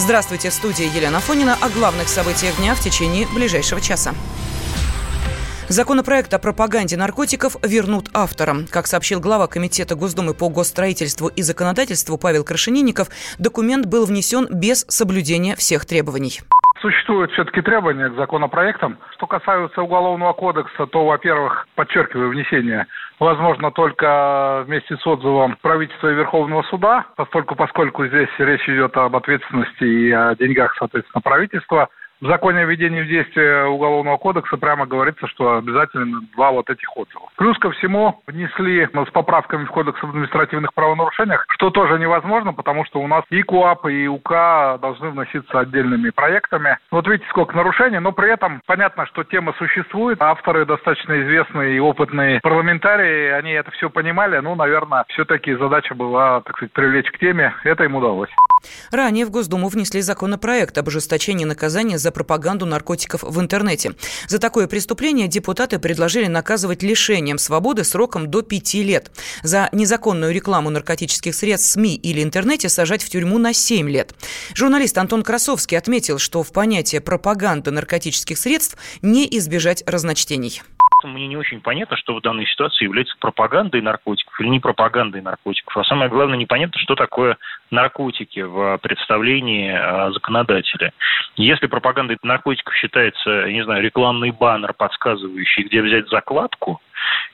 Здравствуйте, в студии Елена Фонина о главных событиях дня в течение ближайшего часа. Законопроект о пропаганде наркотиков вернут авторам. Как сообщил глава Комитета Госдумы по госстроительству и законодательству Павел Крашенинников, документ был внесен без соблюдения всех требований. Существуют все-таки требования к законопроектам. Что касается Уголовного кодекса, то, во-первых, подчеркиваю, внесение возможно только вместе с отзывом правительства и Верховного суда, поскольку, поскольку здесь речь идет об ответственности и о деньгах, соответственно, правительства – в законе о введении в действие Уголовного кодекса прямо говорится, что обязательно два вот этих отзыва. Плюс ко всему внесли с поправками в Кодекс об административных правонарушениях, что тоже невозможно, потому что у нас и КУАП, и УК должны вноситься отдельными проектами. Вот видите, сколько нарушений, но при этом понятно, что тема существует. Авторы достаточно известные и опытные парламентарии, они это все понимали. Ну, наверное, все-таки задача была, так сказать, привлечь к теме. Это им удалось. Ранее в Госдуму внесли законопроект об ужесточении наказания за пропаганду наркотиков в интернете. За такое преступление депутаты предложили наказывать лишением свободы сроком до пяти лет. За незаконную рекламу наркотических средств СМИ или интернете сажать в тюрьму на 7 лет. Журналист Антон Красовский отметил, что в понятие пропаганда наркотических средств не избежать разночтений мне не очень понятно, что в данной ситуации является пропагандой наркотиков или не пропагандой наркотиков. А самое главное, непонятно, что такое наркотики в представлении а, законодателя. Если пропагандой наркотиков считается, не знаю, рекламный баннер, подсказывающий, где взять закладку,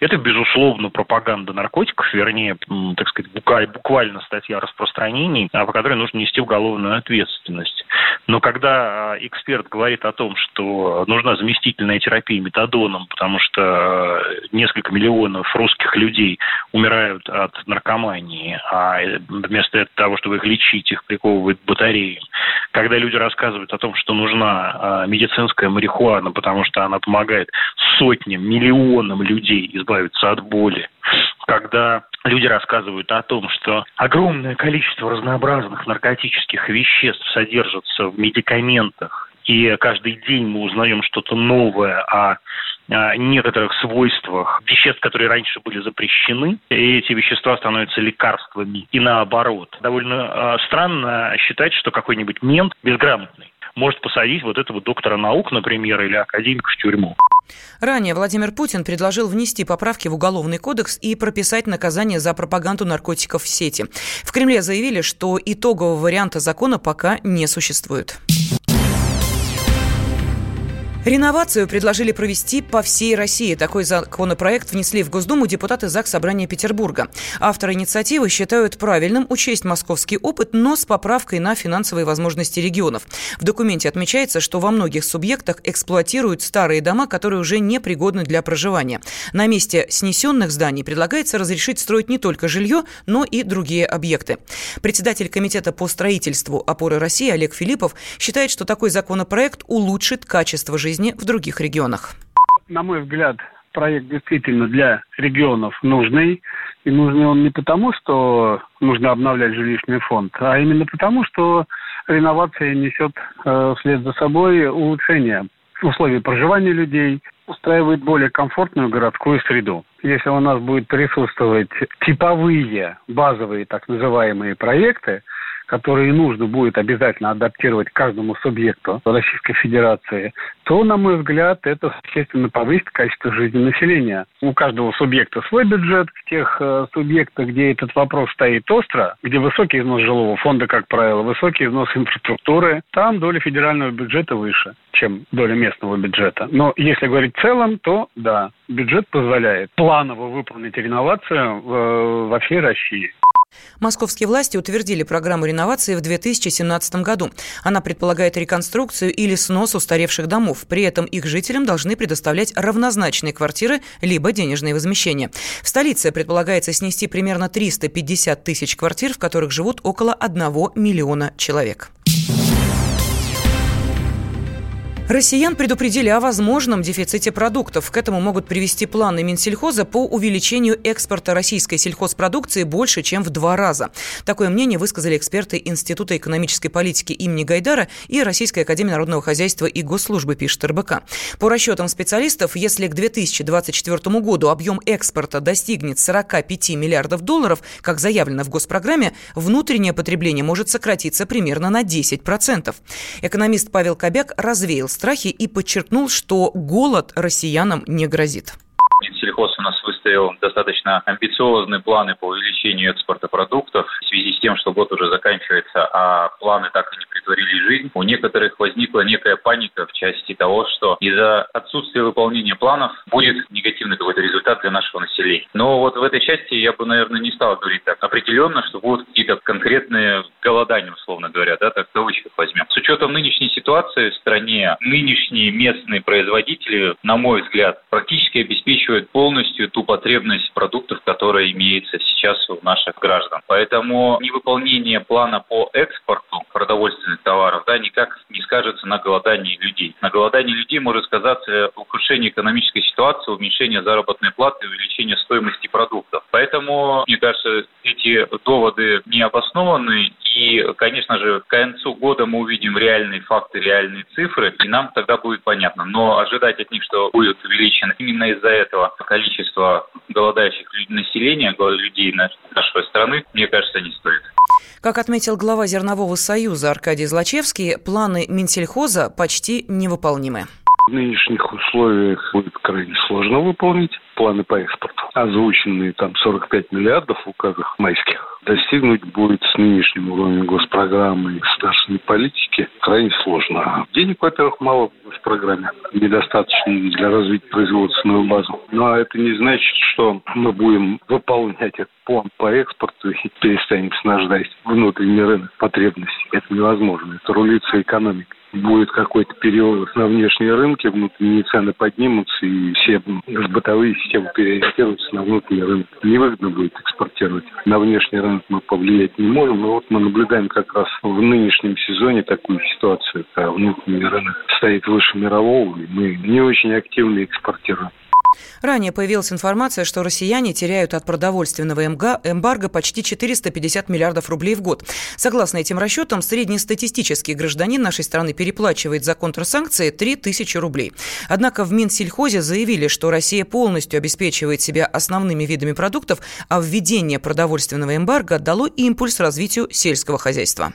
это, безусловно, пропаганда наркотиков, вернее, так сказать, буквально статья о распространении, по которой нужно нести уголовную ответственность. Но когда а, эксперт говорит о том, что нужна заместительная терапия метадоном, потому что а, несколько миллионов русских людей умирают от наркомании, а э, вместо того, чтобы их лечить, их приковывают батареи, когда люди рассказывают о том, что нужна а, медицинская марихуана, потому что она помогает сотням, миллионам людей избавиться от боли, когда люди рассказывают о том, что огромное количество разнообразных наркотических веществ содержится в медикаментах, и каждый день мы узнаем что-то новое о некоторых свойствах веществ, которые раньше были запрещены, и эти вещества становятся лекарствами, и наоборот. Довольно а, странно считать, что какой-нибудь мент безграмотный может посадить вот этого доктора наук, например, или академика в тюрьму. Ранее Владимир Путин предложил внести поправки в Уголовный кодекс и прописать наказание за пропаганду наркотиков в сети. В Кремле заявили, что итогового варианта закона пока не существует. Реновацию предложили провести по всей России. Такой законопроект внесли в Госдуму депутаты ЗАГС Собрания Петербурга. Авторы инициативы считают правильным учесть московский опыт, но с поправкой на финансовые возможности регионов. В документе отмечается, что во многих субъектах эксплуатируют старые дома, которые уже не пригодны для проживания. На месте снесенных зданий предлагается разрешить строить не только жилье, но и другие объекты. Председатель Комитета по строительству «Опоры России» Олег Филиппов считает, что такой законопроект улучшит качество жизни жизни в других регионах. На мой взгляд, проект действительно для регионов нужный. И нужный он не потому, что нужно обновлять жилищный фонд, а именно потому, что реновация несет э, вслед за собой улучшение условий проживания людей, устраивает более комфортную городскую среду. Если у нас будет присутствовать типовые, базовые так называемые проекты, которые нужно будет обязательно адаптировать каждому субъекту Российской Федерации, то, на мой взгляд, это существенно повысит качество жизни населения. У каждого субъекта свой бюджет. В тех э, субъектах, где этот вопрос стоит остро, где высокий износ жилого фонда, как правило, высокий износ инфраструктуры, там доля федерального бюджета выше, чем доля местного бюджета. Но если говорить в целом, то да, бюджет позволяет планово выполнить реновацию э, во всей России. Московские власти утвердили программу реновации в 2017 году. Она предполагает реконструкцию или снос устаревших домов. При этом их жителям должны предоставлять равнозначные квартиры либо денежные возмещения. В столице предполагается снести примерно 350 тысяч квартир, в которых живут около 1 миллиона человек. Россиян предупредили о возможном дефиците продуктов. К этому могут привести планы Минсельхоза по увеличению экспорта российской сельхозпродукции больше, чем в два раза. Такое мнение высказали эксперты Института экономической политики имени Гайдара и Российской академии народного хозяйства и госслужбы, пишет РБК. По расчетам специалистов, если к 2024 году объем экспорта достигнет 45 миллиардов долларов, как заявлено в госпрограмме, внутреннее потребление может сократиться примерно на 10%. Экономист Павел Кобяк развеял страхи и подчеркнул, что голод россиянам не грозит. Минсельхоз у нас выставил достаточно амбициозные планы по увеличению экспорта продуктов в связи с тем, что год уже заканчивается, а планы так и не притворили жизнь. У некоторых возникла некая паника в части того, что из-за отсутствия выполнения планов будет негативный какой-то результат для нашего населения. Но вот в этой части я бы, наверное, не стал говорить так определенно, что будут какие-то конкретные голодания, условно говоря, да, так в кавычках возьмем. С учетом нынешней ситуации в стране, нынешние местные производители, на мой взгляд, практически обеспечивают полностью ту потребность продуктов, которая имеется сейчас у наших граждан. Поэтому невыполнение плана по экспорту продовольственных товаров да, никак не скажется на голодании людей. На голодании людей может сказаться ухудшение экономической ситуации, уменьшение заработной платы, увеличение стоимости продуктов. Поэтому, мне кажется, эти доводы не обоснованы и, конечно же, к концу года мы увидим реальные факты, реальные цифры, и нам тогда будет понятно. Но ожидать от них, что будет увеличено именно из-за этого количество голодающих населения, людей нашей страны, мне кажется, не стоит. Как отметил глава Зернового союза Аркадий Злачевский, планы Минсельхоза почти невыполнимы. В нынешних условиях будет крайне сложно выполнить планы по экспорту. Озвученные там 45 миллиардов в указах майских достигнуть будет с нынешним уровнем госпрограммы и государственной политики крайне сложно. Денег, во-первых, мало в госпрограмме, недостаточно для развития производственную базу. Но это не значит, что мы будем выполнять этот план по экспорту и перестанем снаждать внутренний рынок потребностей. Это невозможно. Это рулится экономикой будет какой-то период на внешние рынки, внутренние цены поднимутся, и все бытовые системы переориентируются на внутренний рынок. Невыгодно будет экспортировать. На внешний рынок мы повлиять не можем, но вот мы наблюдаем как раз в нынешнем сезоне такую ситуацию, когда внутренний рынок стоит выше мирового, и мы не очень активно экспортируем. Ранее появилась информация, что россияне теряют от продовольственного эмбарго почти 450 миллиардов рублей в год. Согласно этим расчетам, среднестатистический гражданин нашей страны переплачивает за контрсанкции 3000 рублей. Однако в Минсельхозе заявили, что Россия полностью обеспечивает себя основными видами продуктов, а введение продовольственного эмбарго дало импульс развитию сельского хозяйства.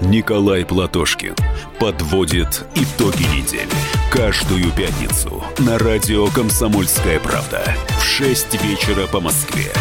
Николай Платошкин подводит итоги недели. Каждую пятницу на радио «Комсомольская правда» в 6 вечера по Москве.